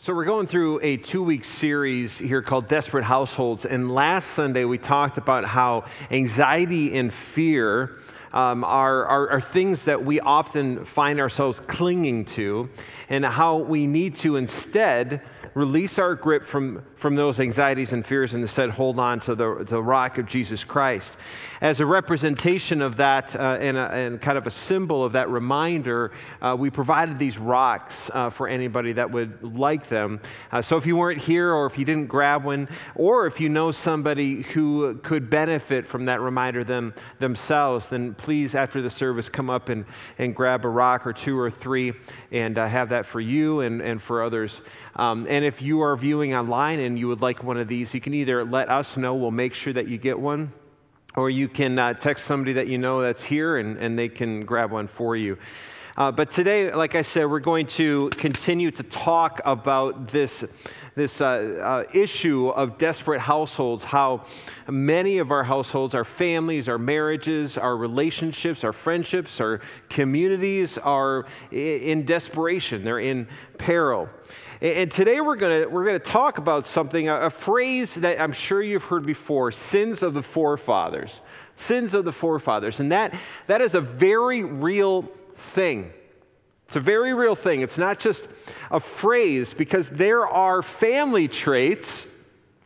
So, we're going through a two week series here called Desperate Households. And last Sunday, we talked about how anxiety and fear um, are, are, are things that we often find ourselves clinging to, and how we need to instead release our grip from, from those anxieties and fears and instead hold on to the, the rock of Jesus Christ. As a representation of that uh, and, a, and, kind of a symbol of that reminder, uh, we provided these rocks uh, for anybody that would like them. Uh, so if you weren't here or if you didn't grab one, or if you know somebody who could benefit from that reminder them, themselves, then please, after the service, come up and, and grab a rock or two or three and uh, have that for you and, and for others. Um, and if you are viewing online and you would like one of these, you can either let us know, we'll make sure that you get one or you can uh, text somebody that you know that's here and, and they can grab one for you. Uh, but today, like I said, we're going to continue to talk about this, this uh, uh, issue of desperate households, how many of our households, our families, our marriages, our relationships, our friendships, our communities are in desperation, they're in peril. And today we're going to we're going to talk about something, a, phrase that I'm sure you've heard before sins of the forefathers. Sins of the forefathers. And that, that is a very real thing. It's a very real thing. It's not just a phrase because there are family traits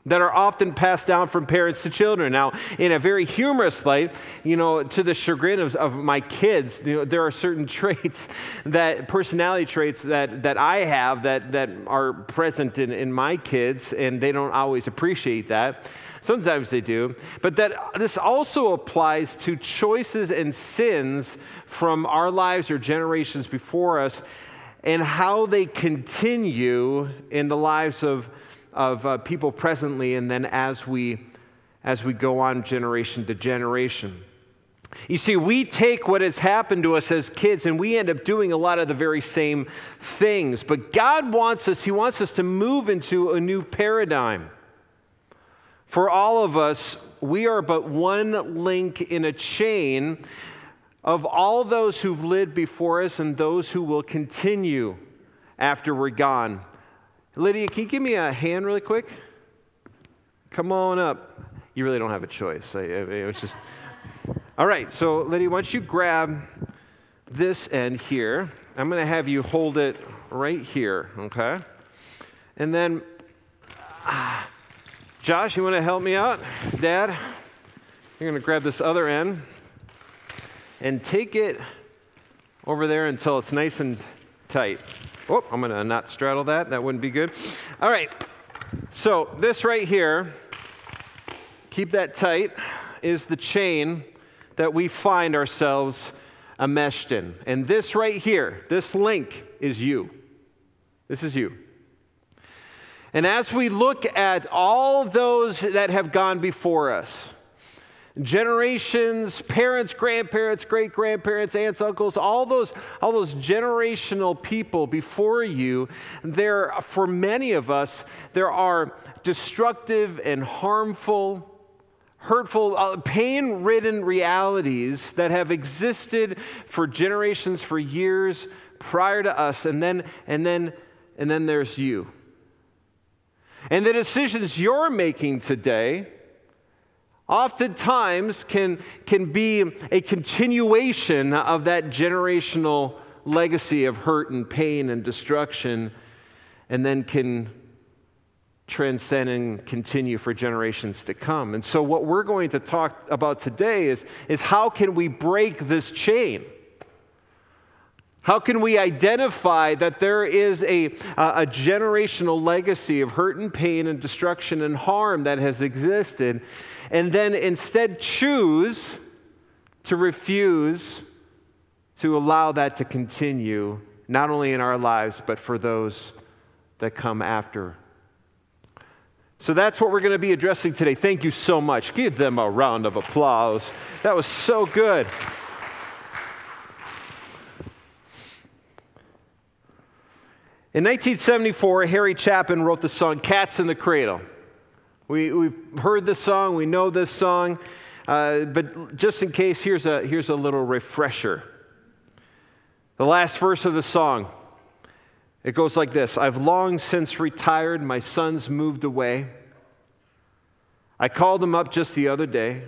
that are often passed down from parents to children. Now, in a very humorous light, you know, to the chagrin of, of my kids, you know, there are certain traits that, personality traits that, that I have that, that are present in, in my kids, and they don't always appreciate that. Sometimes they do. But that this also applies to choices and sins from our lives or generations before us and how they continue in the lives of of uh, people presently and then as we as we go on generation to generation. You see we take what has happened to us as kids and we end up doing a lot of the very same things. But god wants us he wants us to move into a new paradigm. For all of us we are but one link in a chain of all those who've lived before us and those who will continue after we're gone Lydia, can you give me a hand really quick? Come on up. You really don't have a choice. it was just. All right, so Lydia, once you grab this end here? I'm going to have you hold it right here, okay? And then, uh, Josh, you want to help me out? Dad, you're going to grab this other end and take it over there until it's nice and tight. Oh, I'm going to not straddle that. That wouldn't be good. All right. So, this right here, keep that tight, is the chain that we find ourselves enmeshed in. And this right here, this link is you. This is you. And as we look at all those that have gone before us, generations, parents, grandparents, great grandparents, aunts, uncles, all those, all those generational people before you, there, for many of us, there are destructive and harmful, hurtful, uh, pain ridden realities that have existed for generations, for years prior to us, and then, and then, and then there's you. And the decisions you're making today oftentimes can, can be a continuation of that generational legacy of hurt and pain and destruction, and then can transcend and continue for generations to come. And so, what we're going to talk about today is, is how can we break this chain? How can we identify that there is a, a generational legacy of hurt and pain and destruction and harm that has existed, and then instead choose to refuse to allow that to continue, not only in our lives, but for those that come after? So that's what we're going to be addressing today. Thank you so much. Give them a round of applause. That was so good. In 1974, Harry Chapin wrote the song Cat's in the Cradle. We, we've heard this song, we know this song, uh, but just in case, here's a, here's a little refresher. The last verse of the song It goes like this I've long since retired, my sons moved away. I called them up just the other day.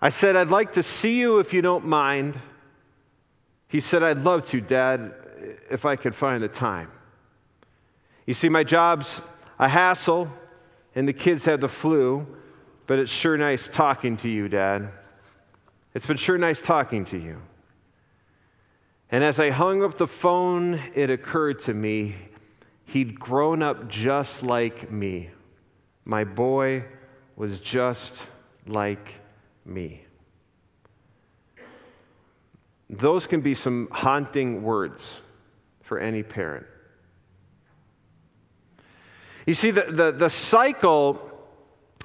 I said, I'd like to see you if you don't mind. He said, I'd love to, Dad, if I could find the time. You see, my job's a hassle, and the kids had the flu, but it's sure nice talking to you, Dad. It's been sure nice talking to you. And as I hung up the phone, it occurred to me he'd grown up just like me. My boy was just like me. Those can be some haunting words for any parent. You see, the, the, the cycle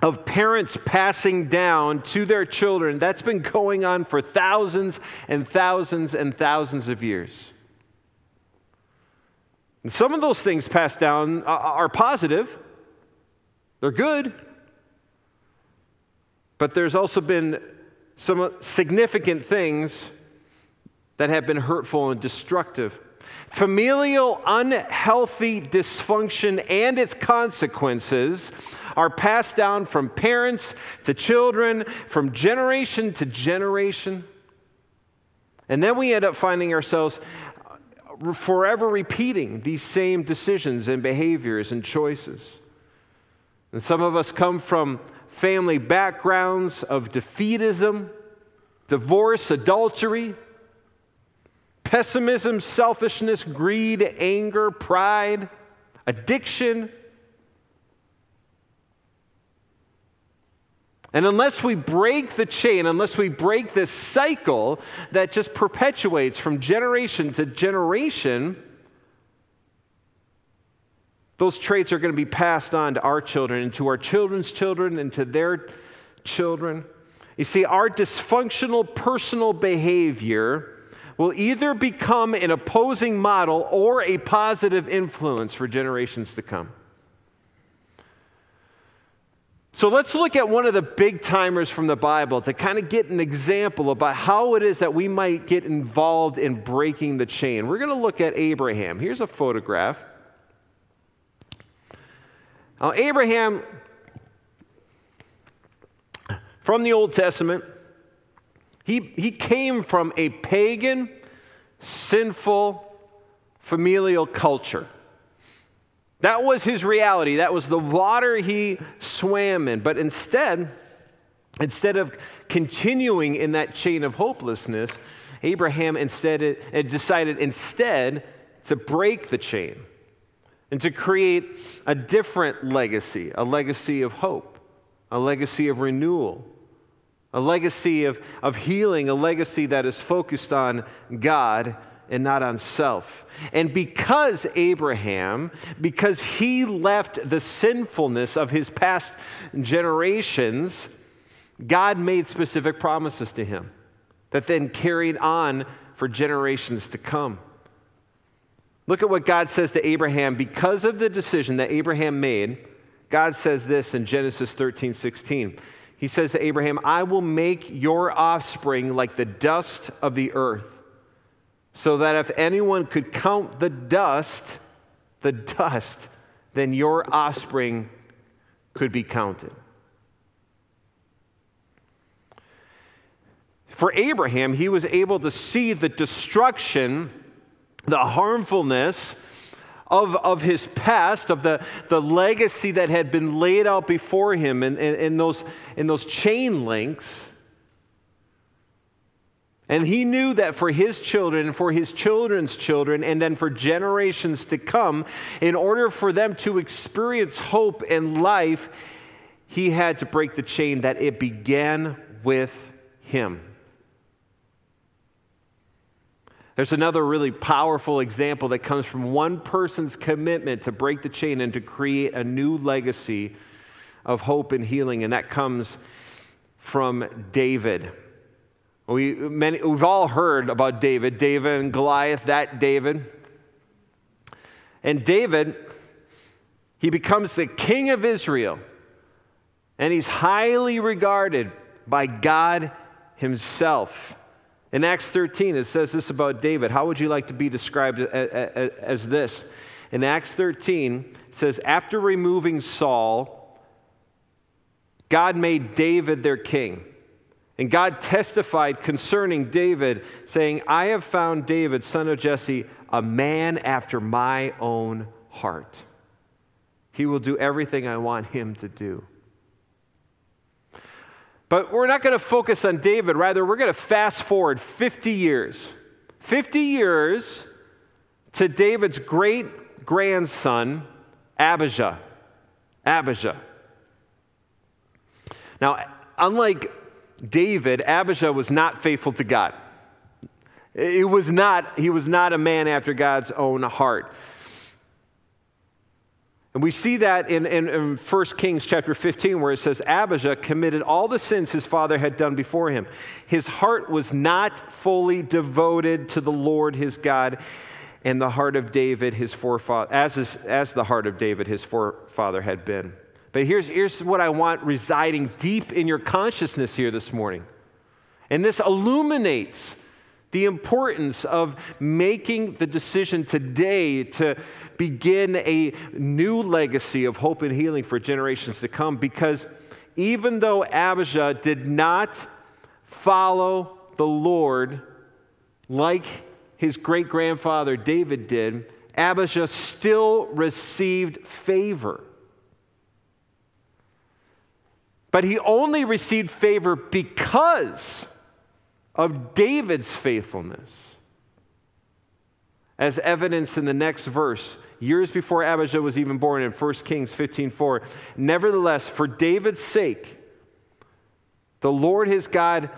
of parents passing down to their children, that's been going on for thousands and thousands and thousands of years. And some of those things passed down uh, uh, are positive, they're good. But there's also been some uh, significant things that have been hurtful and destructive. Familial unhealthy dysfunction and its consequences are passed down from parents to children, from generation to generation. And then we end up finding ourselves forever repeating these same decisions and behaviors and choices. And some of us come from family backgrounds of defeatism, divorce, adultery, pessimism, selfishness, greed, anger, pride, addiction. And unless we break the chain, unless we break this cycle that just perpetuates from generation to generation, those traits are going to be passed on to our children and to our children's children and to their children. You see, our dysfunctional personal behavior will either become an opposing model or a positive influence for generations to come. So let's look at one of the big timers from the Bible to kind of get an example about how it is that we might get involved in breaking the chain. We're going to look at Abraham. Here's a photograph. Now, Abraham, from the Old Testament, he, he came from a pagan, sinful, familial culture. That was his reality. That was the water he swam in. But instead, instead of continuing in that chain of hopelessness, Abraham instead eh, decided instead to break the chain and to create a different legacy, a legacy of hope, a legacy of renewal, a legacy of, of healing, a legacy that is focused on God and not on self. And because Abraham, because he left the sinfulness of his past generations, God made specific promises to him that then carried on for generations to come. Look at what God says to Abraham because of the decision that Abraham made. God says this in Genesis 13 16. He says to Abraham, I will make your offspring like the dust of the earth, so that if anyone could count the dust, the dust, then your offspring could be counted. For Abraham, he was able to see the destruction the harmfulness of, of his past, of the, the legacy that had been laid out before him in, in, in, those, in those chain links. And he knew that for his children, for his children's children, and then for generations to come, in order for them to experience hope and life, he had to break the chain that it began with him. There's another really powerful example that comes from one person's commitment to break the chain and to create a new legacy of hope and healing, and that comes from David. We, many, we've all heard about David, David and Goliath, that David. And David, he becomes the king of Israel, and he's highly regarded by God himself. In Acts 13, it says this about David. How would you like to be described as this? In Acts 13, it says, After removing Saul, God made David their king. And God testified concerning David, saying, I have found David, son of Jesse, a man after my own heart. He will do everything I want him to do. But we're not going to focus on David. Rather, we're going to fast forward 50 years. 50 years to David's great grandson, Abijah. Abijah. Now, unlike David, Abijah was not faithful to God. It was not, he was not a man after God's own heart. And we see that in, in, in 1 Kings chapter 15, where it says, Abijah committed all the sins his father had done before him. His heart was not fully devoted to the Lord his God, and the heart of David, his forefather, as, as the heart of David, his forefather, had been. But here's, here's what I want residing deep in your consciousness here this morning. And this illuminates the importance of making the decision today to begin a new legacy of hope and healing for generations to come. Because even though Abijah did not follow the Lord like his great grandfather David did, Abijah still received favor. But he only received favor because of David's faithfulness. As evidenced in the next verse, years before Abijah was even born in 1 Kings 15:4. Nevertheless, for David's sake, the Lord his God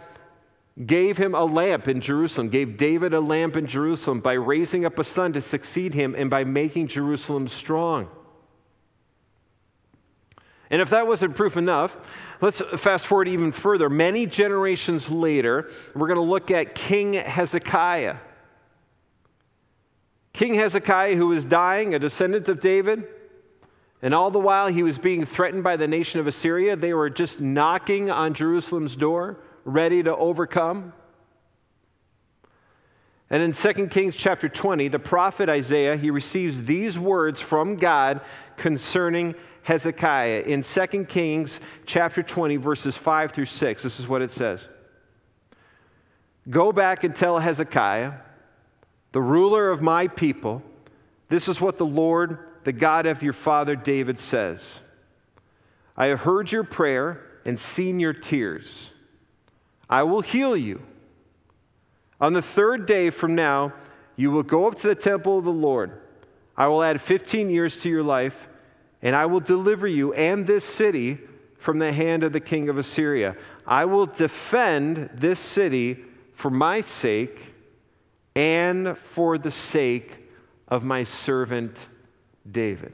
gave him a lamp in Jerusalem, gave David a lamp in Jerusalem by raising up a son to succeed him and by making Jerusalem strong. And if that wasn't proof enough, let's fast forward even further. Many generations later, we're going to look at King Hezekiah. King Hezekiah, who was dying, a descendant of David, and all the while he was being threatened by the nation of Assyria, they were just knocking on Jerusalem's door, ready to overcome. And in 2 Kings chapter 20, the prophet Isaiah, he receives these words from God concerning Hezekiah. In 2 Kings chapter 20, verses 5 through 6, this is what it says Go back and tell Hezekiah, the ruler of my people, this is what the Lord, the God of your father David, says I have heard your prayer and seen your tears. I will heal you. On the third day from now, you will go up to the temple of the Lord. I will add 15 years to your life and I will deliver you and this city from the hand of the king of Assyria. I will defend this city for my sake and for the sake of my servant David.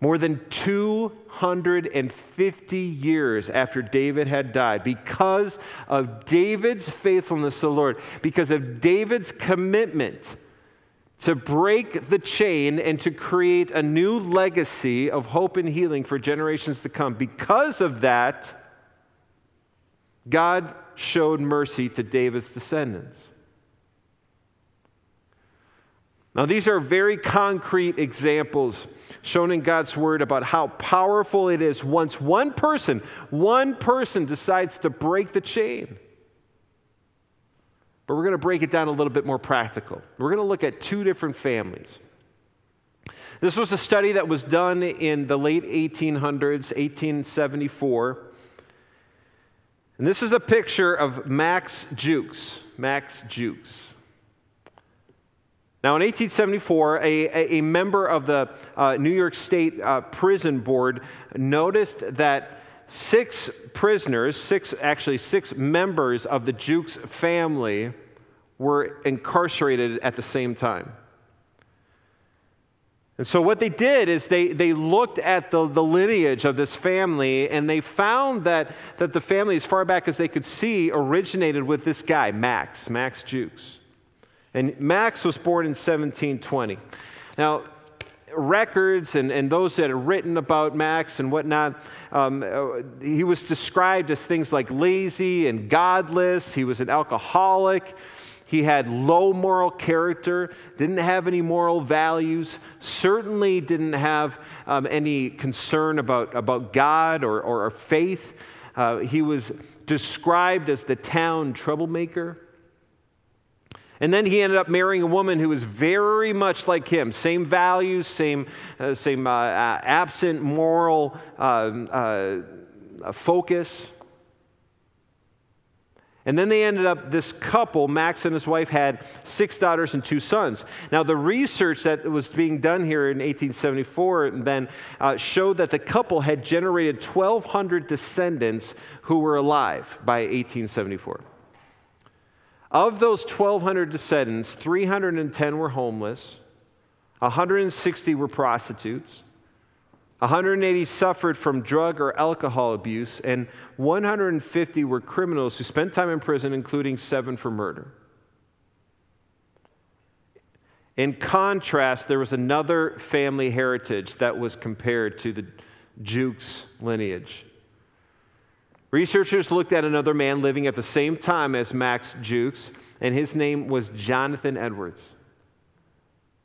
More than 250 years after David had died, because of David's faithfulness to the Lord, because of David's commitment to break the chain and to create a new legacy of hope and healing for generations to come. Because of that, God showed mercy to David's descendants. Now, these are very concrete examples shown in God's word about how powerful it is once one person, one person decides to break the chain. But we're going to break it down a little bit more practical. We're going to look at two different families. This was a study that was done in the late 1800s, 1874. And this is a picture of Max Jukes. Max Jukes. Now, in 1874, a, a member of the uh, New York State uh, Prison Board noticed that six prisoners, six, actually, six members of the Jukes family were incarcerated at the same time. And so, what they did is they, they looked at the, the lineage of this family and they found that, that the family, as far back as they could see, originated with this guy, Max, Max Jukes. And Max was born in 1720. Now, records and, and those that have written about Max and whatnot, um, uh, he was described as things like lazy and godless. He was an alcoholic. He had low moral character, didn't have any moral values, certainly didn't have um, any concern about, about God or, or faith. Uh, he was described as the town troublemaker. And then he ended up marrying a woman who was very much like him same values, same, uh, same uh, absent moral um, uh, focus. And then they ended up, this couple, Max and his wife, had six daughters and two sons. Now, the research that was being done here in 1874 then uh, showed that the couple had generated 1,200 descendants who were alive by 1874. Of those 1,200 descendants, 310 were homeless, 160 were prostitutes, 180 suffered from drug or alcohol abuse, and 150 were criminals who spent time in prison, including seven for murder. In contrast, there was another family heritage that was compared to the Jukes lineage. Researchers looked at another man living at the same time as Max Jukes, and his name was Jonathan Edwards.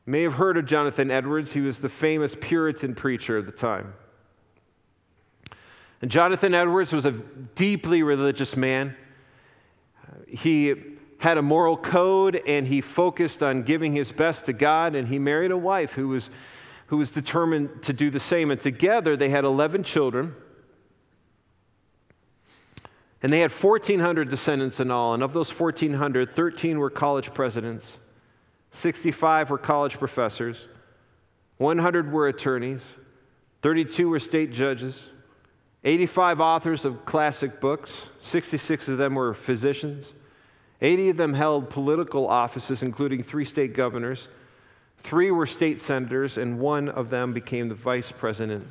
You may have heard of Jonathan Edwards. He was the famous Puritan preacher of the time. And Jonathan Edwards was a deeply religious man. He had a moral code and he focused on giving his best to God, and he married a wife who was, who was determined to do the same. And together they had 11 children. And they had 1,400 descendants in all. And of those 1,400, 13 were college presidents. 65 were college professors, 100 were attorneys, 32 were state judges, 85 authors of classic books, 66 of them were physicians, 80 of them held political offices, including three state governors, three were state senators, and one of them became the vice president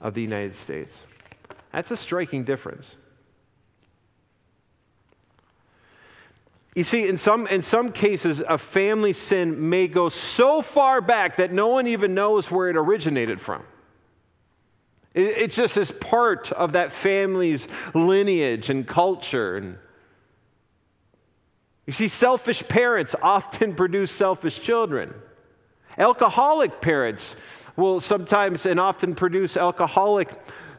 of the United States. That's a striking difference. You see, in some, in some cases, a family sin may go so far back that no one even knows where it originated from. It, it just is part of that family's lineage and culture. And you see, selfish parents often produce selfish children. Alcoholic parents will sometimes and often produce alcoholic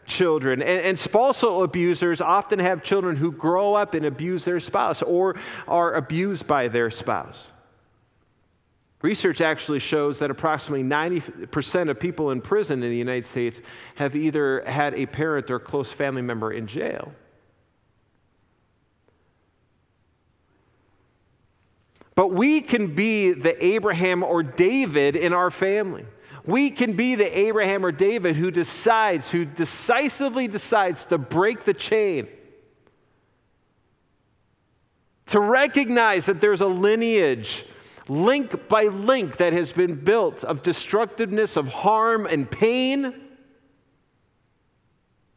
children. And, and, spousal abusers often have children who grow up and abuse their spouse or are abused by their spouse. Research actually shows that approximately 90% of people in prison in the United States have either had a parent or close family member in jail. But we can be the Abraham or David in our family. We can be the Abraham or David who decides, who decisively decides to break the chain. To recognize that there's a lineage, link by link, that has been built of destructiveness, of harm and pain.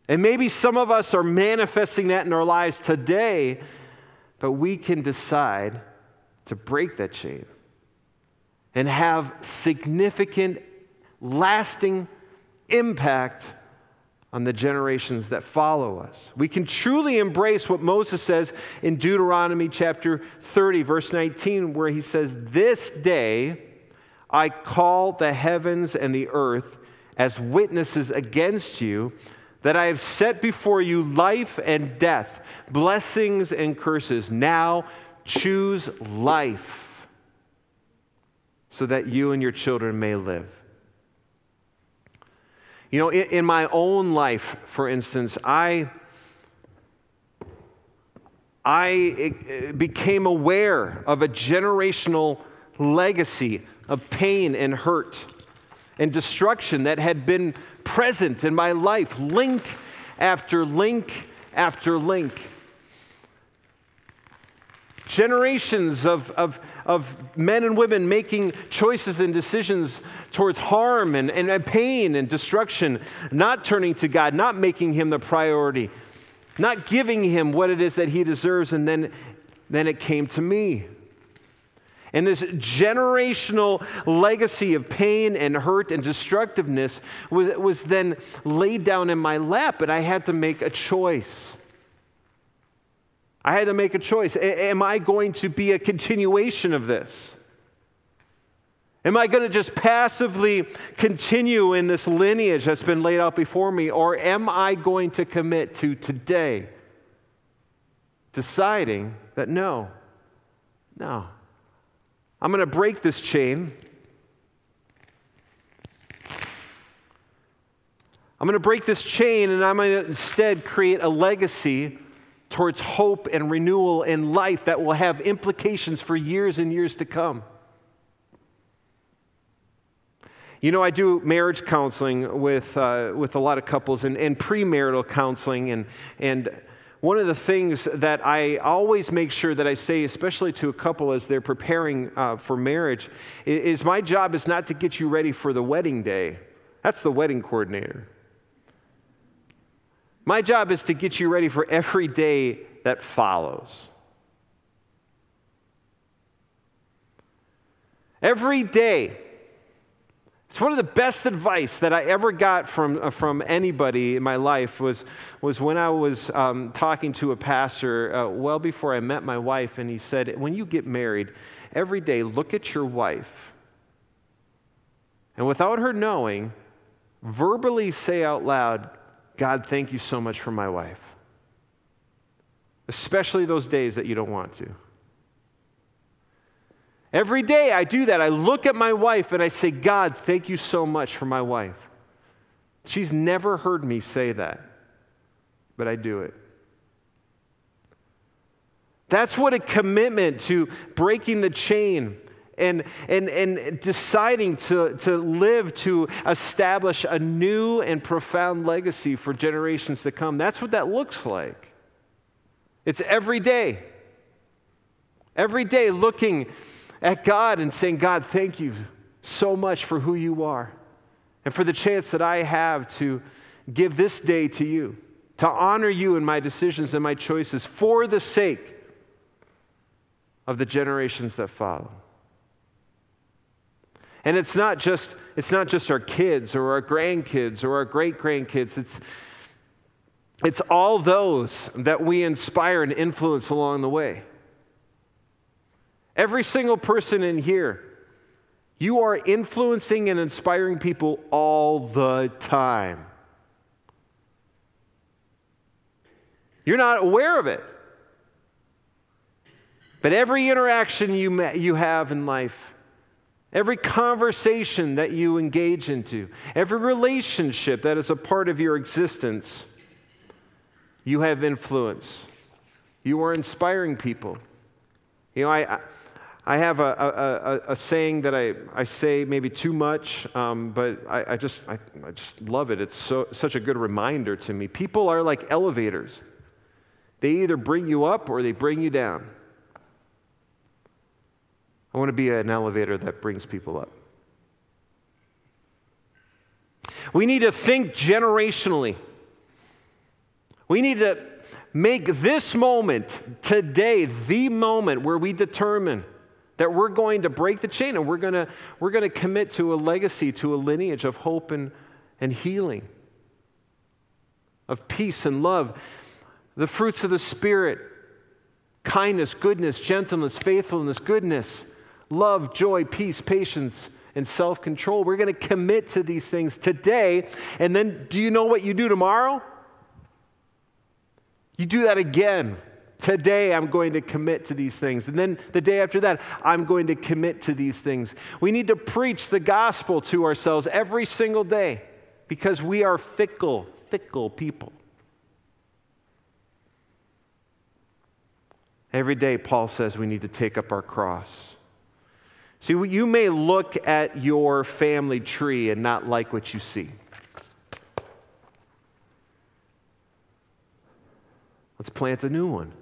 And maybe some of us are manifesting that in our lives today, but we can decide to break that chain and have significant lasting impact on the generations that follow us. We can truly embrace what Moses says in Deuteronomy chapter 30, verse 19, where he says, This day I call the heavens and the earth as witnesses against you that I have set before you life and death, blessings and curses. Now choose life so that you and your children may live. You know, in, in my own life, for instance, I, I became aware of a generational legacy of pain and hurt and destruction that had been present in my life, link after link after link. Generations of, of, of men and women making choices and decisions towards harm and, and, pain and destruction, not turning to God, not making Him the priority, not giving Him what it is that He deserves, and then, then it came to me. And this generational legacy of pain and hurt and destructiveness was, was then laid down in my lap, and I had to make a choice. I had to make a choice. A- am I going to be a continuation of this? Am I going to just passively continue in this lineage that's been laid out before me, or am I going to commit to today deciding that no, no, I'm going to break this chain. I'm going to break this chain and I'm going to instead create a legacy towards hope and renewal and life that will have implications for years and years to come. You know, I do marriage counseling with, uh, with a lot of couples and, and premarital counseling, and, and one of the things that I always make sure that I say, especially to a couple as they're preparing uh, for marriage, is, is my job is not to get you ready for the wedding day. That's the wedding coordinator. My job is to get you ready for every day that follows. Every day it's one of the best advice that I ever got from, uh, from anybody in my life was, was when I was um, talking to a pastor uh, well before I met my wife, and he said, When you get married, every day look at your wife, and without her knowing, verbally say out loud, God, thank you so much for my wife. Especially those days that you don't want to. Every day I do that. I look at my wife and I say, God, thank you so much for my wife. She's never heard me say that, but I do it. That's what a commitment to breaking the chain and, and, and deciding to, to live to establish a new and profound legacy for generations to come. That's what that looks like. It's every day. Every day looking at God and saying, God, thank you so much for who you are and for the chance that I have to give this day to you, to honor you in my decisions and my choices for the sake of the generations that follow. And it's not just, it's not just our kids or our grandkids or our great grandkids. It's, it's all those that we inspire and influence along the way. Every single person in here, you are influencing and inspiring people all the time. You're not aware of it. But every interaction you, you have in life, every conversation that you engage into, every relationship that is a part of your existence, you have influence. You are inspiring people. You know, I, I have a, a, a, a, saying that I, I say maybe too much, um, but I, I just, I, I, just love it. It's so, such a good reminder to me. People are like elevators, they either bring you up or they bring you down. I want to be an elevator that brings people up. We need to think generationally. We need to make this moment, today, the moment where we determine that we're going to break the chain and we're going to, we're going to commit to a legacy, to a lineage of hope and, and healing, of peace and love. The fruits of the Spirit kindness, goodness, gentleness, faithfulness, goodness, love, joy, peace, patience, and self control. We're going to commit to these things today. And then, do you know what you do tomorrow? You do that again. Today, I'm going to commit to these things. And then the day after that, I'm going to commit to these things. We need to preach the gospel to ourselves every single day because we are fickle, fickle people. Every day, Paul says we need to take up our cross. See, you may look at your family tree and not like what you see. Let's plant a new one.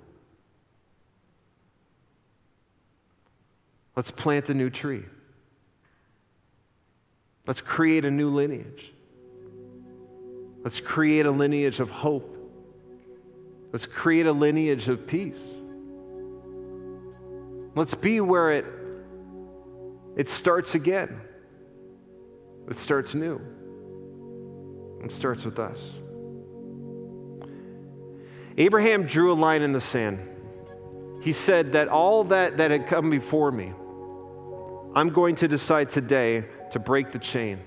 Let's plant a new tree. Let's create a new lineage. Let's create a lineage of hope. Let's create a lineage of peace. Let's be where it it starts again. It starts new. It starts with us. Abraham drew a line in the sand. He said that all that, that had come before me, I'm going to decide today to break the chain.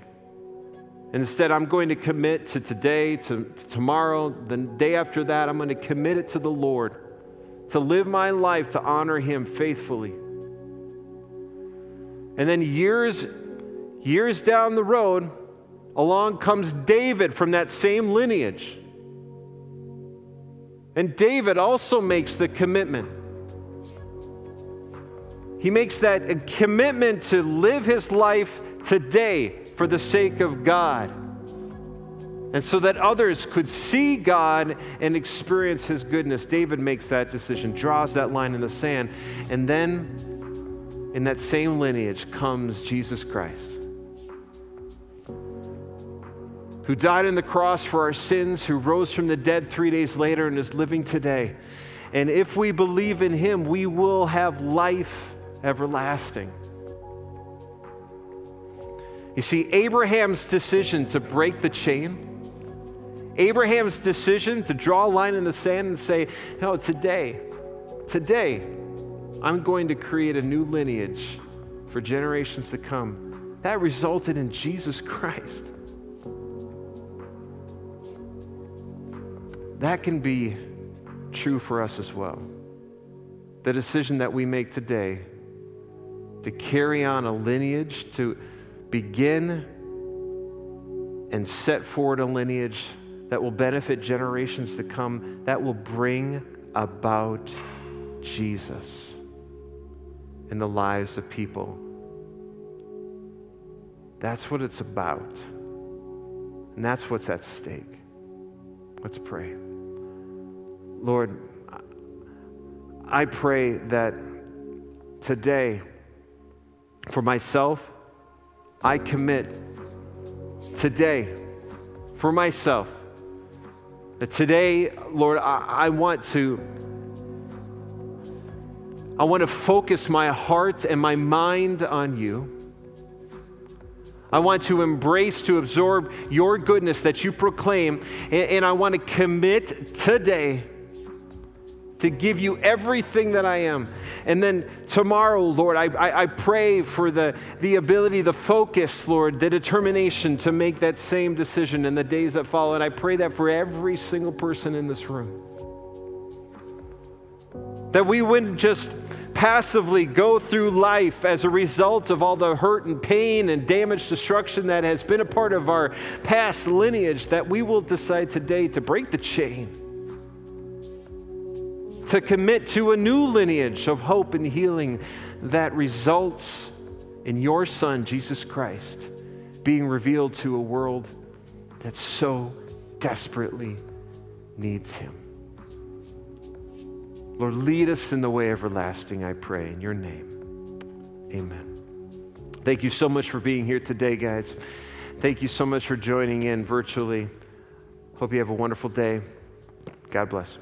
And Instead, I'm going to commit to today, to, to tomorrow, the day after that, I'm going to commit it to the Lord, to live my life to honor Him faithfully. And then years, years down the road, along comes David from that same lineage. And David also makes the commitment. He makes that commitment to live his life today for the sake of God. And so that others could see God and experience his goodness. David makes that decision, draws that line in the sand. And then in that same lineage comes Jesus Christ who died on the cross for our sins, who rose from the dead three days later and is living today. And if we believe in him, we will have life everlasting. You see, Abraham's decision to break the chain, Abraham's decision to draw a line in the sand and say, No, today, today, I'm going to create a new lineage for generations to come. That resulted in Jesus Christ. that can be true for us as well. The decision that we make today to carry on a lineage, to begin and set forward a lineage that will benefit generations to come, that will bring about Jesus in the lives of people. That's what it's about. And that's what's at stake. Let's pray. Lord, I pray that today, for myself, I commit today for myself that today, Lord, I, I want to. I want to focus my heart and my mind on you. I want to embrace, to absorb your goodness that you proclaim, and, and I want to commit today to give you everything that I am. And then tomorrow, Lord, I, I, I, pray for the, the ability, the focus, Lord, the determination to make that same decision in the days that follow. And I pray that for every single person in this room. That we wouldn't just passively go through life as a result of all the hurt and pain and damage, destruction that has been a part of our past lineage, that we will decide today to break the chain to commit to a new lineage of hope and healing that results in your Son, Jesus Christ, being revealed to a world that so desperately needs Him. Lord, lead us in the way everlasting, I pray, in your name. Amen. Thank you so much for being here today, guys. Thank you so much for joining in virtually. Hope you have a wonderful day. God bless.